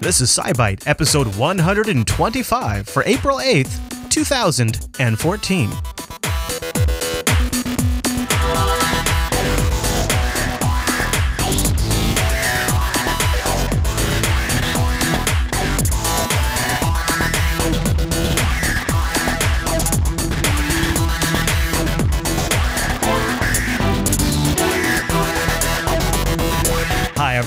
This is SciByte, episode 125 for April 8th, 2014.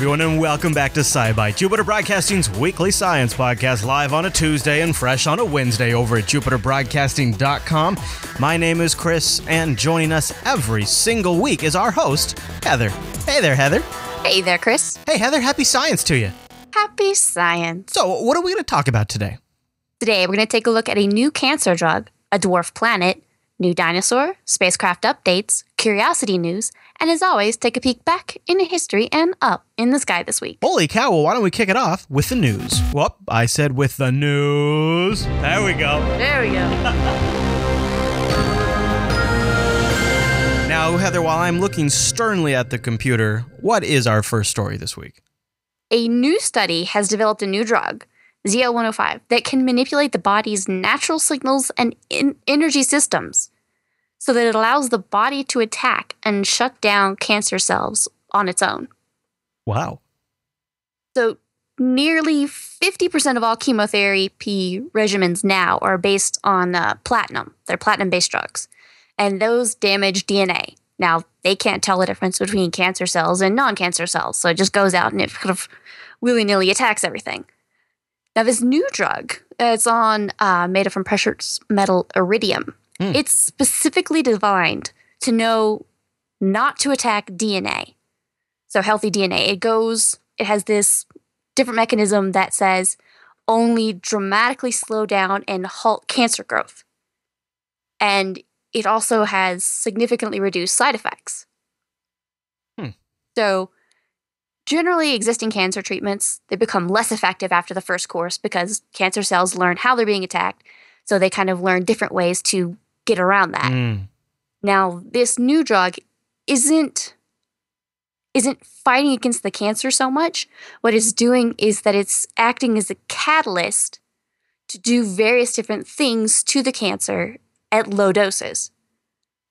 Everyone, and welcome back to SciByte, Jupiter Broadcasting's weekly science podcast, live on a Tuesday and fresh on a Wednesday over at jupiterbroadcasting.com. My name is Chris, and joining us every single week is our host, Heather. Hey there, Heather. Hey there, Chris. Hey, Heather, happy science to you. Happy science. So, what are we going to talk about today? Today, we're going to take a look at a new cancer drug, a dwarf planet, new dinosaur, spacecraft updates, curiosity news, and as always, take a peek back into history and up in the sky this week. Holy cow, well, why don't we kick it off with the news? Whoop, I said with the news. There we go. There we go. Now, Heather, while I'm looking sternly at the computer, what is our first story this week? a new study has developed a new drug, ZL105, that can manipulate the body's natural signals and in- energy systems so that it allows the body to attack and shut down cancer cells on its own. Wow. So, nearly 50% of all chemotherapy regimens now are based on uh, platinum. They're platinum based drugs. And those damage DNA. Now, they can't tell the difference between cancer cells and non cancer cells. So, it just goes out and it kind of willy nilly attacks everything. Now, this new drug, uh, it's on uh, made from precious metal iridium. Hmm. It's specifically designed to know not to attack DNA. So, healthy DNA. It goes, it has this different mechanism that says only dramatically slow down and halt cancer growth. And it also has significantly reduced side effects. Hmm. So, generally existing cancer treatments, they become less effective after the first course because cancer cells learn how they're being attacked. So they kind of learn different ways to get around that. Mm. Now, this new drug isn't isn't fighting against the cancer so much. What it's doing is that it's acting as a catalyst to do various different things to the cancer at low doses.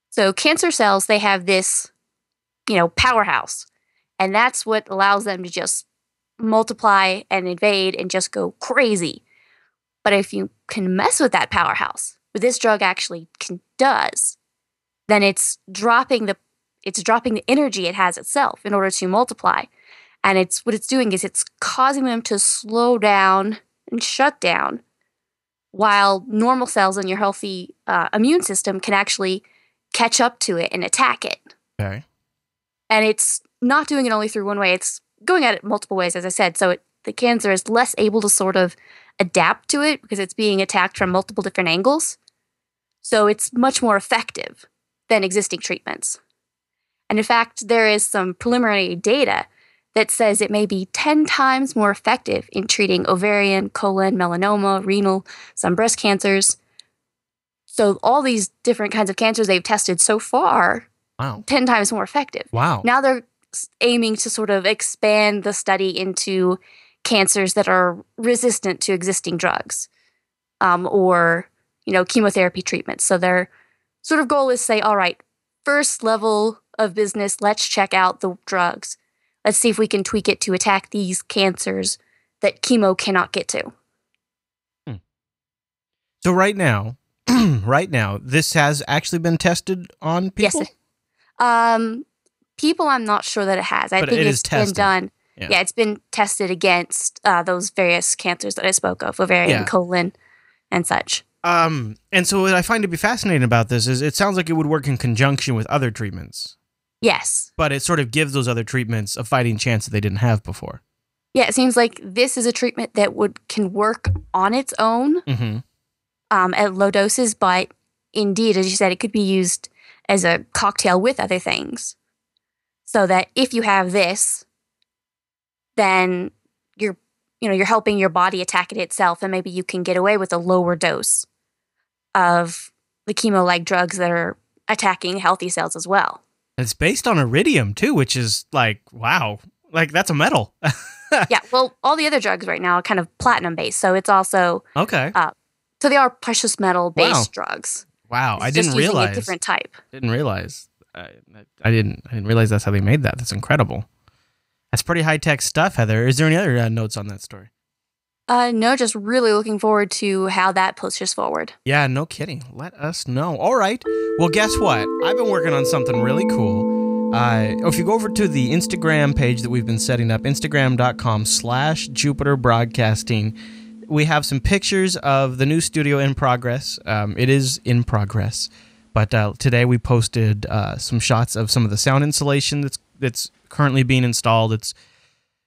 So cancer cells, they have this, you know, powerhouse. And that's what allows them to just multiply and invade and just go crazy. But if you can mess with that powerhouse, what this drug actually can, does, then it's dropping the it's dropping the energy it has itself in order to multiply. And it's what it's doing is it's causing them to slow down and shut down while normal cells in your healthy uh, immune system can actually catch up to it and attack it. Okay. And it's not doing it only through one way, it's going at it multiple ways, as I said. So it, the cancer is less able to sort of adapt to it because it's being attacked from multiple different angles. So it's much more effective than existing treatments. And in fact, there is some preliminary data that says it may be 10 times more effective in treating ovarian, colon, melanoma, renal, some breast cancers. So, all these different kinds of cancers they've tested so far, Wow. 10 times more effective. Wow. Now they're aiming to sort of expand the study into cancers that are resistant to existing drugs um, or, you know, chemotherapy treatments. So their sort of goal is say, all right, first level of business, let's check out the drugs. Let's see if we can tweak it to attack these cancers that chemo cannot get to. So right now, right now, this has actually been tested on people. Yes. Um, people, I'm not sure that it has. I But think it it's been done. Yeah. Yeah. it's been tested against uh, those various cancers that I spoke of, ovarian, Yeah. colon, and such. Um, and so what I find to be fascinating about this is it sounds like it would work in conjunction with other treatments, Yes. but it sort of gives those other treatments a fighting chance that they didn't have before. Yeah, it seems like this is a treatment that would can work on its own Mm-hmm. um, at low doses, but indeed, as you said, it could be used as a cocktail with other things. So that if you have this, then you're you know you're helping your body attack it itself, and maybe you can get away with a lower dose of the chemo-like drugs that are attacking healthy cells as well. It's based on iridium too, which is like wow, like that's a metal. yeah, well, all the other drugs right now are kind of platinum based, so it's also Okay. Uh, so they are precious metal based Wow. drugs. wow. I didn't realize. a different type. Didn't realize. I, I didn't. I didn't realize that's how they made that. That's incredible. That's pretty high tech stuff, Heather. Is there any other uh, notes on that story? Uh, no, just really looking forward to how that pushes forward. Yeah, no kidding. Let us know. All right. Well, guess what? I've been working on something really cool. Uh, if you go over to the Instagram page that we've been setting up, instagram.com slash Jupiter Broadcasting, we have some pictures of the new studio in progress. Um, it is in progress. But uh, today we posted uh, some shots of some of the sound insulation that's that's currently being installed. It's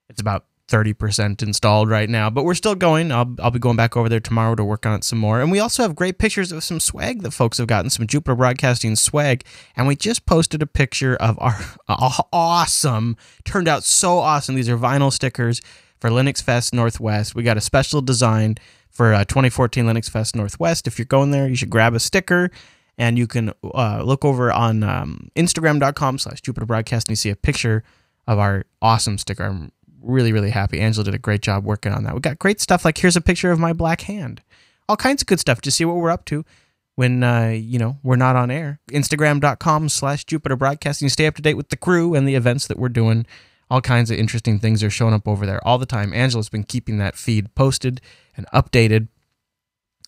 it's about 30% installed right now, but we're still going. I'll, I'll be going back over there tomorrow to work on it some more. And we also have great pictures of some swag that folks have gotten, some Jupiter Broadcasting swag. And we just posted a picture of our aw- awesome, turned out so awesome. These are vinyl stickers for Linux Fest Northwest. We got a special design for uh, 2014 Linux Fest Northwest. If you're going there, you should grab a sticker. And you can uh, look over on um, Instagram.com slash Jupiter Broadcast and you see a picture of our awesome sticker. I'm really, really happy. Angela did a great job working on that. We got great stuff like here's a picture of my black hand. All kinds of good stuff to see what we're up to when, uh, you know, we're not on air. Instagram.com slash Jupiter Broadcasting. Stay up to date with the crew and the events that we're doing. All kinds of interesting things are showing up over there all the time. Angela's been keeping that feed posted and updated.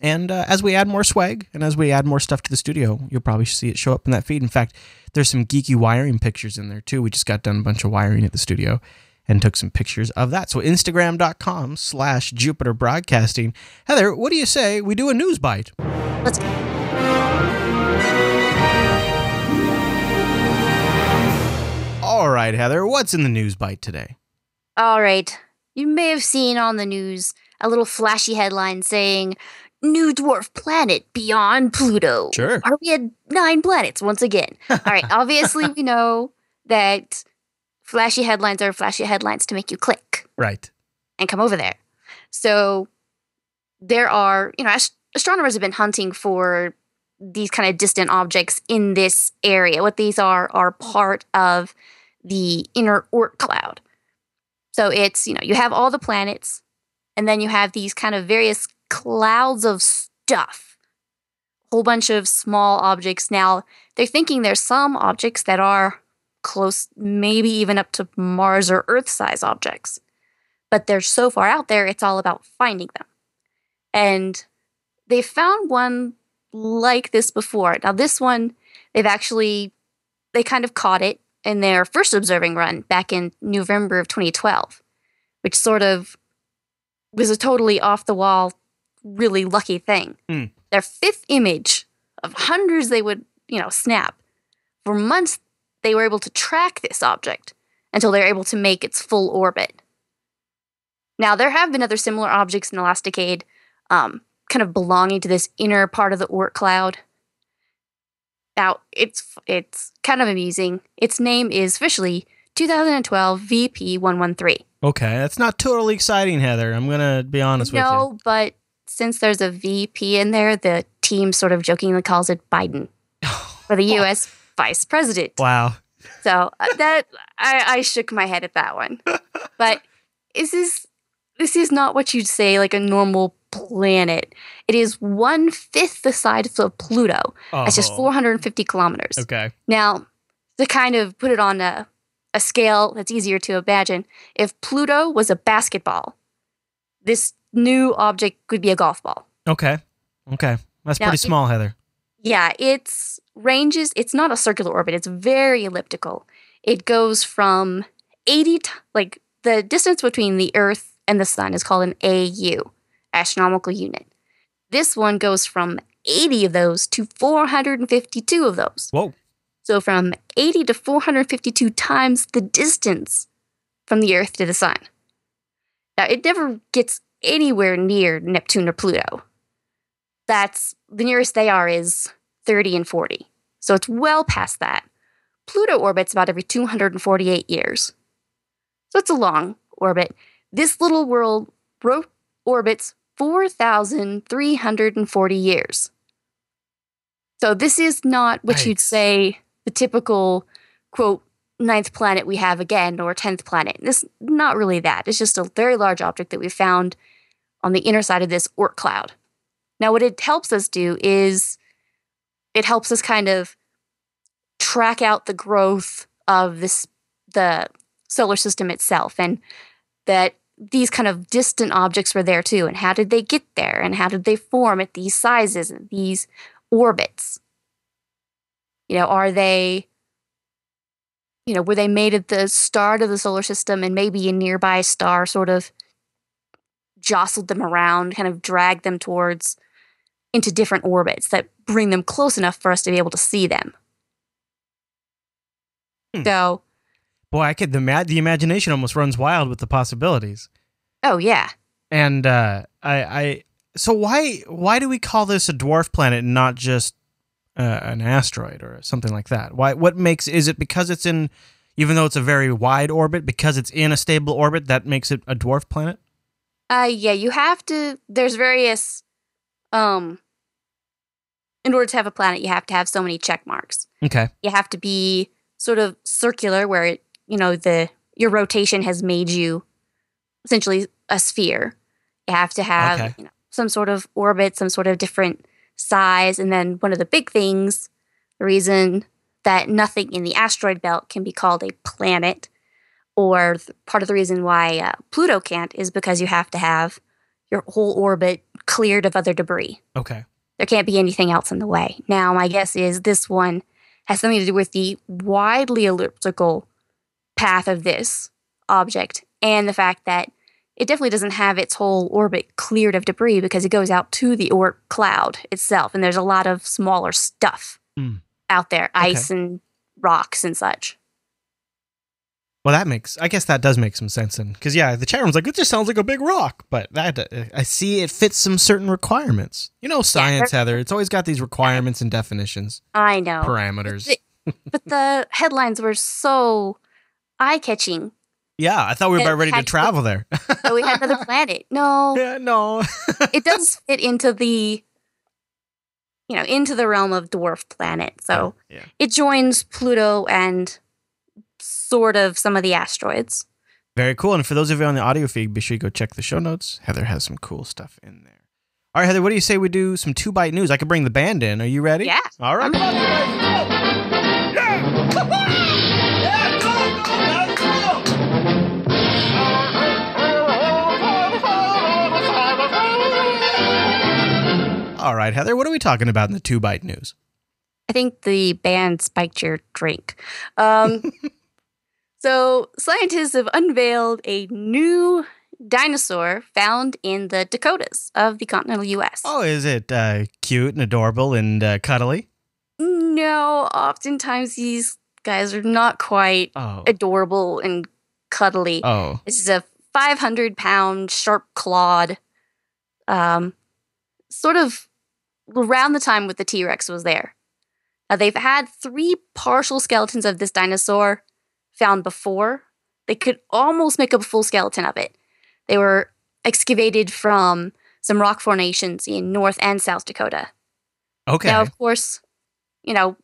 And uh, as we add more swag and as we add more stuff to the studio, you'll probably see it show up in that feed. In fact, there's some geeky wiring pictures in there too. We just got done a bunch of wiring at the studio and took some pictures of that. So Instagram.com slash Jupiter Broadcasting. Heather, what do you say we do a news bite? Let's go. All right, Heather, what's in the news bite today? All right. You may have seen on the news a little flashy headline saying, New dwarf planet beyond Pluto. Sure. Are we at nine planets once again? All right. Obviously, we know that flashy headlines are flashy headlines to make you click Right. and come over there. So there are, you know, ast- astronomers have been hunting for these kind of distant objects in this area. What these are are part of the inner Oort cloud. So it's, you know, you have all the planets and then you have these kind of various clouds of stuff. A whole bunch of small objects. Now, they're thinking there's some objects that are close, maybe even up to Mars or Earth size objects but they're so far out there, it's all about finding them. And they found one like this before. Now, this one, they've actually, they kind of caught it in their first observing run back in November of 2012, which sort of was a totally off the wall, really lucky thing. Hmm. Their fifth image of hundreds they would, you know, snap. For months, they were able to track this object until they were able to make its full orbit. Now, there have been other similar objects in the last decade, um, kind of belonging to this inner part of the Oort cloud. Now, it's it's kind of amusing. Its name is officially 2012 VP113. Okay, that's not totally exciting, Heather. I'm going to be honest with you. No, but since there's a VP in there, the team sort of jokingly calls it Biden for the U.S. Vice President. Wow. So uh, that I, I shook my head at that one. But is this this is not what you'd say like a normal planet. It is one fifth the size of Pluto. That's just Oh. 450 kilometers. Okay. Now, to kind of put it on a, a scale that's easier to imagine, if Pluto was a basketball, this new object could be a golf ball. Okay. Okay. That's Now, pretty it- small, Heather. Yeah, its ranges, it's not a circular orbit, it's very elliptical. It goes from 80, t- like the distance between the Earth and the Sun is called an AU, astronomical unit. This one goes from 80 of those to 452 of those. Whoa. So from 80 to 452 times the distance from the Earth to the Sun. Now, it never gets anywhere near Neptune or Pluto. That's the nearest they are is 30 and 40. So it's well past that. Pluto orbits about every 248 years. So it's a long orbit. This little world ro- orbits 4,340 years. So this is not what you'd say the typical, quote, ninth planet we have again or 10th planet. This not really that. It's just a very large object that we found on the inner side of this Oort cloud. Now, what it helps us do is it helps us kind of track out the growth of this the solar system itself and that these kind of distant objects were there too. And how did they get there? And how did they form at these sizes and these orbits? You know are they you know were they made at the start of the solar system and maybe a nearby star sort of jostled them around kind of dragged them towards into different orbits that bring them close enough for us to be able to see them Hmm. so Boy, I could the ma- the imagination almost runs wild with the possibilities. oh yeah And uh, I, I, so why why do we call this a dwarf planet and not just uh, an asteroid or something like that? Why? What makes is it because it's in, even though it's a very wide orbit, because it's in a stable orbit that makes it a dwarf planet? Uh yeah, you have to there's various um in order to have a planet you have to have so many check marks. Okay. You have to be sort of circular where it, you know the your rotation has made you essentially a sphere. You have to have Okay. you know, some sort of orbit, some sort of different size and then one of the big things the reason that nothing in the asteroid belt can be called a planet or th- part of the reason why uh, Pluto can't is because you have to have your whole orbit cleared of other debris. Okay. There can't be anything else in the way. Now, my guess is this one has something to do with the widely elliptical path of this object and the fact that it definitely doesn't have its whole orbit cleared of debris because it goes out to the Oort cloud itself, and there's a lot of smaller stuff Hmm. out there, ice and rocks and such. Well, that makes. I guess that does make some sense. then. because yeah, the chat room's like it just sounds like a big rock, but that uh, I see it fits some certain requirements. You know, science, Heather. It's always got these requirements and definitions, I know. parameters. but the headlines were so eye catching. Yeah, I thought we were about ready to travel there. So we had another planet. No, yeah, no. it does fit into the, you know, into the realm of dwarf planet. So yeah. it joins Pluto and sort of some of the asteroids. Very cool. And for those of you on the audio feed, be sure you go check the show notes. Heather has some cool stuff in there. All right, Heather, what do you say we do some two bite news? I could bring the band in. Are you ready? Yeah. All right. I'm come on, you guys, go. Yeah. Yeah, go, go, guys, go. All right, Heather, what are we talking about in the two bite news? I think the band spiked your drink. Um, so scientists have unveiled a new dinosaur found in the Dakotas of the continental U.S. Oh, is it uh, cute and adorable and uh, cuddly? No, oftentimes these guys are not quite Oh. adorable and cuddly. Oh. This is a 500 pound sharp clawed, um, sort of around the time with the T Rex was there. Now, they've had three partial skeletons of this dinosaur found before. They could almost make up a full skeleton of it. They were excavated from some rock formations in North and South Dakota. Okay. Now, of course, you know,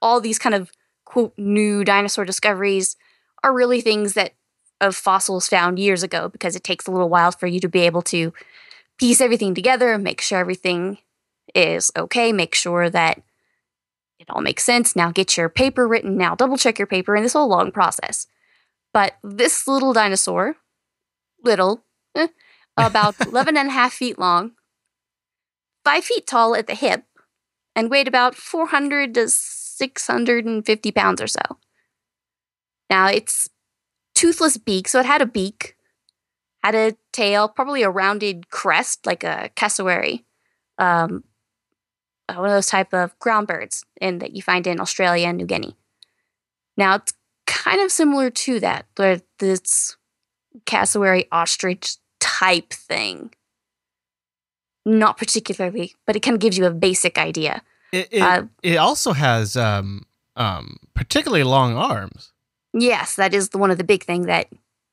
all these kind of quote new dinosaur discoveries are really things that of fossils found years ago because it takes a little while for you to be able to piece everything together, make sure everything is okay, make sure that it all makes sense. Now get your paper written, now double check your paper, and this whole long process. But this little dinosaur, little, eh, about 11 and a half feet long, five feet tall at the hip, and weighed about 400 to 650 pounds or so. Now, it's toothless beak, so it had a beak, had a tail, probably a rounded crest like a cassowary, um, one of those type of ground birds in, that you find in Australia and New Guinea. Now, it's kind of similar to that, where this cassowary ostrich type thing. Not particularly, but it kind of gives you a basic idea. It, it, Uh, it also has um, um, particularly long arms. Yes, that is the, one of the big thing that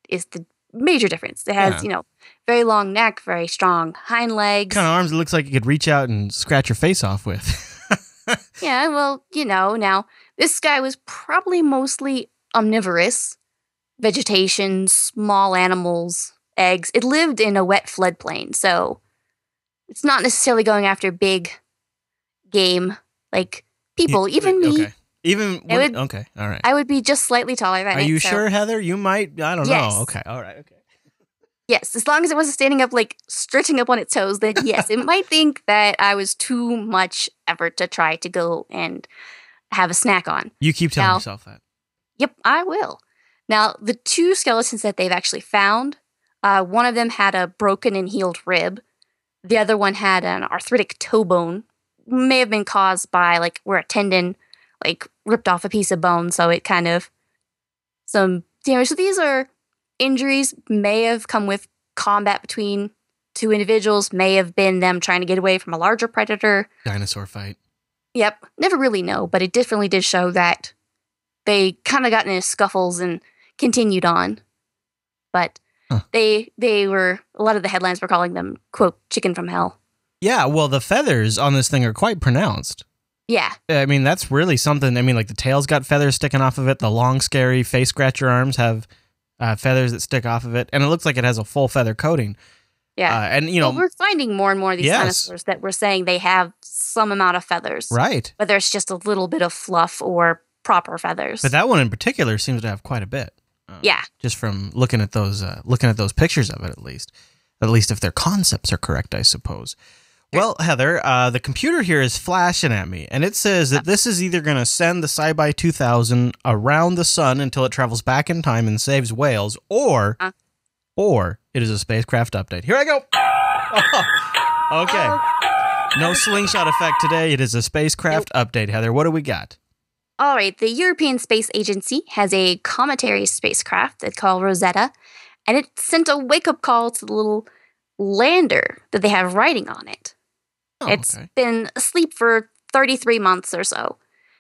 is the major difference. It has, Yeah. you know, very long neck, very strong hind legs. kind of arms it looks like you could reach out and scratch your face off with. Yeah, well, you know, now this guy was probably mostly omnivorous, vegetation, small animals, eggs. It lived in a wet floodplain, so it's not necessarily going after big game like people. You- Even me, Okay. Even It would- okay. All right. I would be just slightly taller than Are you so- sure, Heather? You might. I don't Yes. know. Okay. All right. Okay. Yes, as long as it wasn't standing up like stretching up on its toes, then yes, it might think that I was too much effort to try to go and have a snack on. You keep telling Now- yourself that. Yep, I will. Now, the two skeletons that they've actually found, uh, one of them had a broken and healed rib. The other one had an arthritic toe bone. May have been caused by like where a tendon like ripped off a piece of bone, so it kind of some damage. So these are injuries may have come with combat between two individuals, may have been them trying to get away from a larger predator. Dinosaur fight. Yep, never really know, but it definitely did show that they kind of got into scuffles and continued on. But Huh. they they were a lot of the headlines were calling them quote chicken from hell. Yeah. Well, the feathers on this thing are quite pronounced. Yeah, I mean, that's really something. I mean, like the tail's got feathers sticking off of it. The long, scary face scratcher arms have uh, feathers that stick off of it, and it looks like it has a full feather coating. yeah. Uh, and you know, well, we're finding more and more of these Yes. dinosaurs that we're saying they have some amount of feathers, right? whether it's just a little bit of fluff or proper feathers. But that one in particular seems to have quite a bit. Uh, yeah, just from looking at those uh, looking at those pictures of it at least at least if their concepts are correct i suppose well heather uh, the computer here is flashing at me and it says that this is either going to send the sci 2000 around the sun until it travels back in time and saves whales or Huh? or it is a spacecraft update. Here i go. Okay. Oh, no slingshot effect today. It is a spacecraft update heather. What do we got? All right, the European Space Agency has a cometary spacecraft that's called Rosetta, and it sent a wake up call to the little lander that they have writing on it. Oh, It's okay. been asleep for 33 months or so,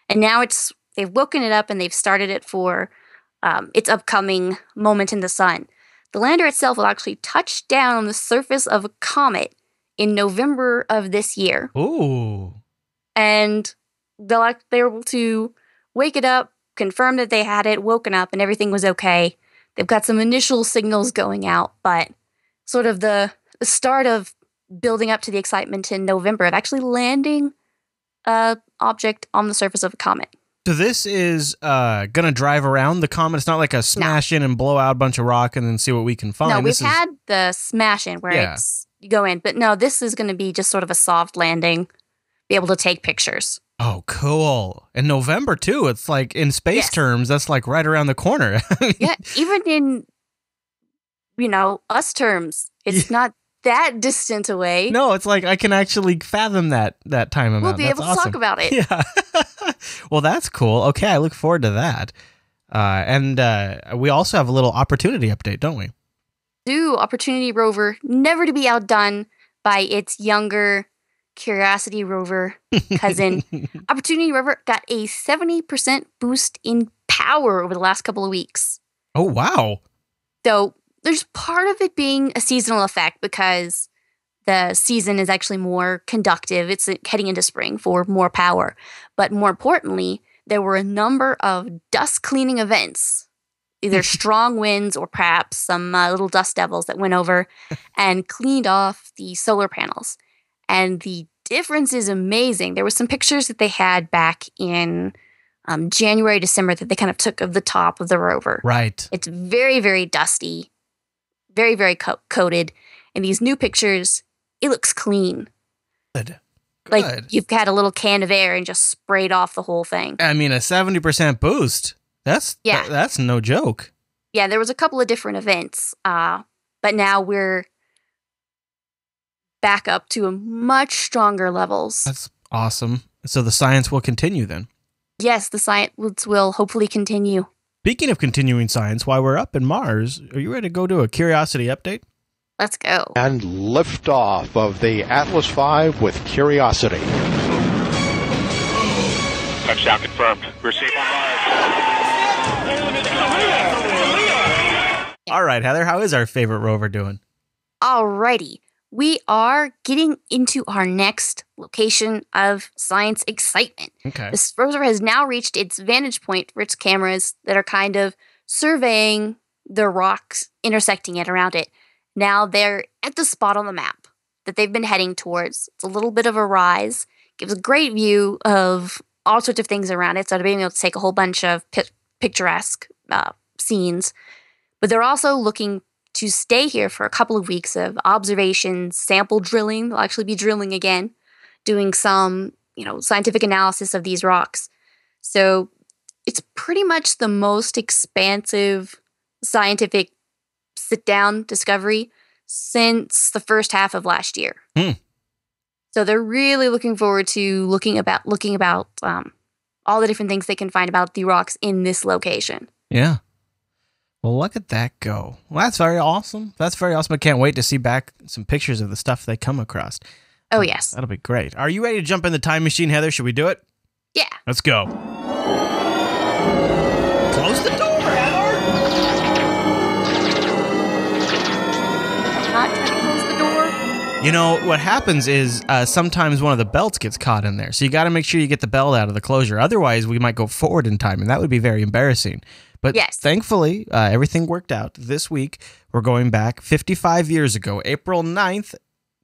and now it's they've woken it up and they've started it for um, its upcoming moment in the sun. The lander itself will actually touch down on the surface of a comet in November of this year ooh and they'll act, they were able to wake it up, confirm that they had it, woken up, and everything was okay. They've got some initial signals going out, but sort of the, the start of building up to the excitement in November of actually landing a object on the surface of a comet. So this is uh, gonna drive around the comet. It's not like a smash in and blow out a bunch of rock and then see what we can find. no, we've This is- had the smash in where Yeah. it's you go in, but no, this is going to be just sort of a soft landing, be able to take pictures. oh, cool. In November too. It's like in space Yes. terms, that's like right around the corner. yeah, even in you know us terms, it's not that distant away. no, it's like I can actually fathom that that time amount. we'll be That's able to awesome. talk about it. Yeah. well, that's cool. Okay, I look forward to that. Uh, and uh, we also have a little opportunity update, don't we? Do Opportunity Rover never to be outdone by its younger Curiosity Rover cousin. Opportunity Rover got a 70% boost in power over the last couple of weeks. Oh wow. So there's part of it being a seasonal effect because the season is actually more conductive. It's heading into spring for more power. But more importantly, there were a number of dust cleaning events, either strong winds or perhaps some uh, little dust devils that went over and cleaned off the solar panels. And the difference is amazing. There were some pictures that they had back in um, January, December that they kind of took of the top of the rover. Right. It's very, very dusty, very, very co- coated. And these new pictures, it looks clean. Good. Like you've had a little can of air and just sprayed off the whole thing. I mean, a seventy percent boost. That's Yeah. th- that's no joke. Yeah, there was a couple of different events, uh, but now we're back up to a much stronger levels. That's awesome. So the science will continue then. yes, the science will hopefully continue. Speaking of continuing science, while we're up in Mars, are you ready to go to a curiosity update? Let's go. and liftoff of the Atlas V with Curiosity. Touchdown confirmed. We're safe on Mars. All right, Heather, how is our favorite rover doing? Alrighty. We are getting into our next location of science excitement. Okay. This rover has now reached its vantage point for its cameras that are kind of surveying the rocks intersecting it around it. Now they're at the spot on the map that they've been heading towards. It's a little bit of a rise, gives a great view of all sorts of things around it. So they're being able to take a whole bunch of pi- picturesque uh, scenes. But they're also looking to stay here for a couple of weeks of observations, sample drilling. They'll actually be drilling again, doing some, you know, scientific analysis of these rocks. So it's pretty much the most expansive scientific sit down discovery since the first half of last year. Hmm. So they're really looking forward to looking about looking about um, all the different things they can find about the rocks in this location. Yeah. Well, look at that go. Well, that's very awesome. That's very awesome. I can't wait to see back some pictures of the stuff they come across. Oh yes, That'll be great. Are you ready to jump in the time machine, Heather? Should we do it? yeah. Let's go. Close the door, Heather. Not trying to close the door. You know what happens is uh, sometimes one of the belts gets caught in there, so you got to make sure you get the belt out of the closure. Otherwise, we might go forward in time, and that would be very embarrassing. But Yes. thankfully, uh, everything worked out. This week, we're going back 55 years ago, April 9th,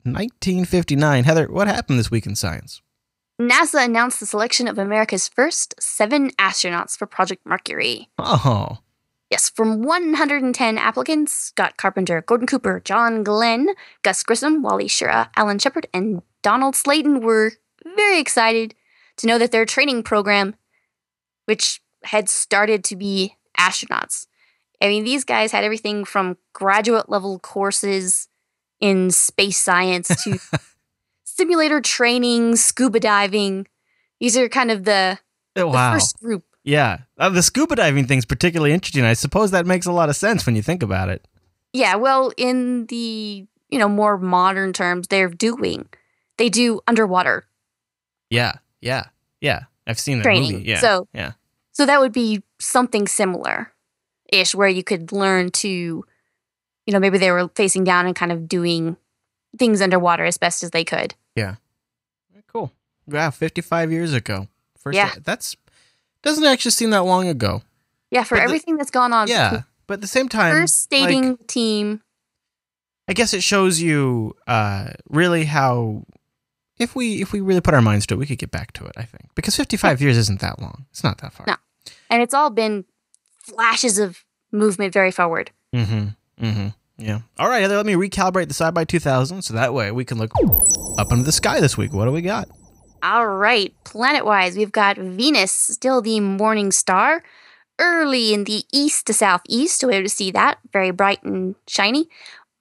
1959. Heather, what happened this week in science? NASA announced the selection of America's first seven astronauts for Project Mercury. Oh, Yes, from 110 applicants, Scott Carpenter, Gordon Cooper, John Glenn, Gus Grissom, Wally Schirra, Alan Shepard, and Donald Slayton were very excited to know that their training program, which had started to be astronauts. I mean, these guys had everything from graduate level courses in space science to simulator training, scuba diving. These are kind of the, the wow. first group. Yeah. Uh, the scuba diving thing's particularly interesting. I suppose that makes a lot of sense when you think about it. Yeah, well, in the you know more modern terms, they're doing they do underwater Yeah. Yeah. Yeah. I've seen that training. movie. Yeah. So yeah. so that would be something similar ish, where you could learn to, you know, maybe they were facing down and kind of doing things underwater as best as they could. Yeah. Cool. Wow, 55 years ago. First Yeah. that's doesn't actually seem that long ago. Yeah, for But the- everything that's gone on. Yeah. But at the same time, First stating like, team. I guess it shows you uh really how if we if we really put our minds to it, we could get back to it, I think. Because 55 years isn't that long. It's not that far. No. And it's all been flashes of movement very forward. Mm-hmm. Mm-hmm. Yeah. All right, Heather, let me recalibrate the SciByte 2000 so that way we can look up into the sky this week. What do we got? All right, planet wise, we've got Venus, still the morning star, early in the east to southeast, so we're able to see that, very bright and shiny.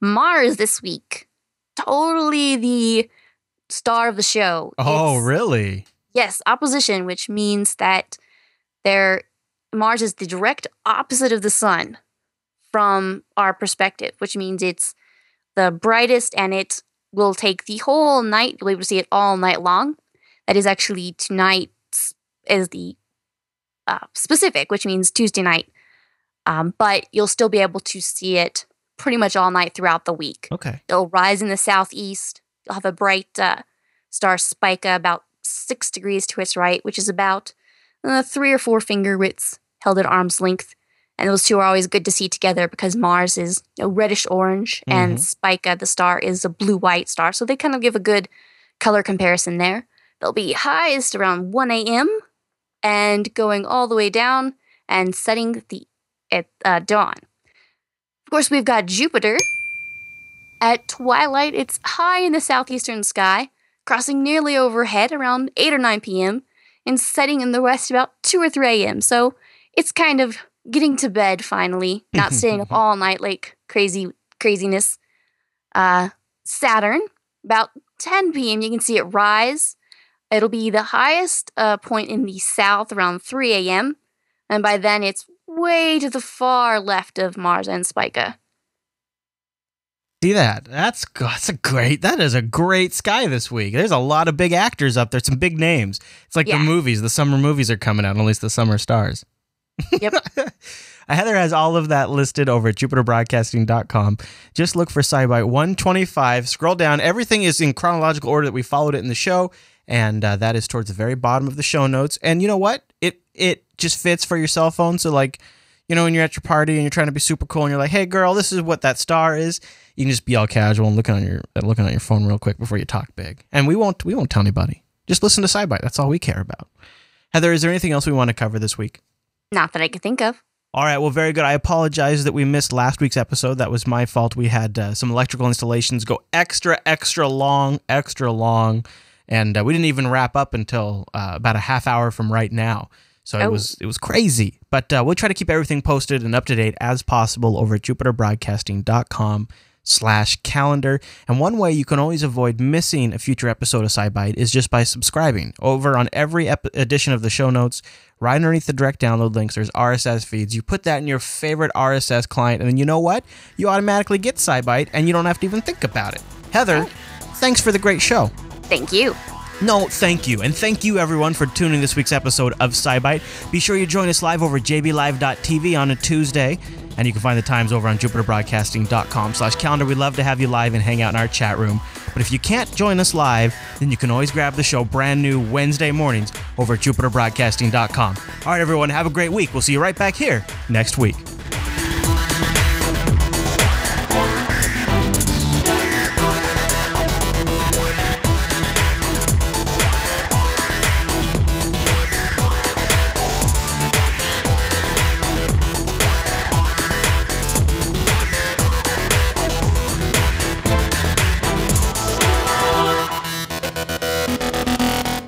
Mars this week, totally the star of the show. Oh, It's- really? Yes, opposition, which means that there Mars is the direct opposite of the sun from our perspective, which means it's the brightest and it will take the whole night. You'll be able to see it all night long. That is actually tonight is the uh, specific, which means Tuesday night. Um, but you'll still be able to see it pretty much all night throughout the week. Okay. It'll rise in the southeast. You'll have a bright uh, star Spica about six degrees to its right, which is about uh, three or four finger widths held at arm's length. And those two are always good to see together because Mars is you know, reddish orange Mhm. and Spica, the star, is a blue white star. So they kind of give a good color comparison there. They'll be highest around 1 a.m. and going all the way down and setting the at uh, dawn. Of course, we've got Jupiter. At twilight, it's high in the southeastern sky, crossing nearly overhead around 8 or 9 p.m., and setting in the west about 2 or 3 a.m. So it's kind of getting to bed finally, not staying up all night like crazy craziness. Uh, Saturn, about 10 p.m., you can see it rise. It'll be the highest uh, point in the south around 3 a.m., and by then it's way to the far left of Mars and Spica. See that? That's that's a great. That is a great sky this week. There's a lot of big actors up there. Some big names. It's like Yeah. the movies. The summer movies are coming out. At least the summer stars. Yep. Heather has all of that listed over at jupiterbroadcasting.com. Just look for SciByte 125. Scroll down. Everything is in chronological order that we followed it in the show, and uh, that is towards the very bottom of the show notes. And you know what? It it just fits for your cell phone. So like, you know, when you're at your party and you're trying to be super cool, and you're like, "Hey, girl, this is what that star is." You can just be all casual and looking on your looking on your phone real quick before you talk big. And we won't we won't tell anybody. Just listen to SciByte. That's all we care about. Heather, is there anything else we want to cover this week? Not that I could think of. All right, well, very good. I apologize that we missed last week's episode. That was my fault. We had uh, some electrical installations go extra, extra long, extra long, and uh, we didn't even wrap up until uh, about a half hour from right now. So it Oh. was it was crazy. But uh, we'll try to keep everything posted and up to date as possible over at jupiterbroadcasting.com slash calendar. And one way you can always avoid missing a future episode of SciByte is just by subscribing. Over on every ep- edition of the show notes, right underneath the direct download links, there's RSS feeds. You put that in your favorite RSS client, and then you know what? You automatically get SciByte, and you don't have to even think about it. Heather, oh. thanks for the great show. Thank you. No, thank you. And thank you, everyone, for tuning this week's episode of SciByte. Be sure you join us live over jblive.tv on a Tuesday. And you can find the times over on jupiterbroadcasting.com slash calendar. We'd love to have you live and hang out in our chat room. But if you can't join us live, then you can always grab the show brand new Wednesday mornings over at jupiterbroadcasting.com. All right, everyone, have a great week. We'll see you right back here next week.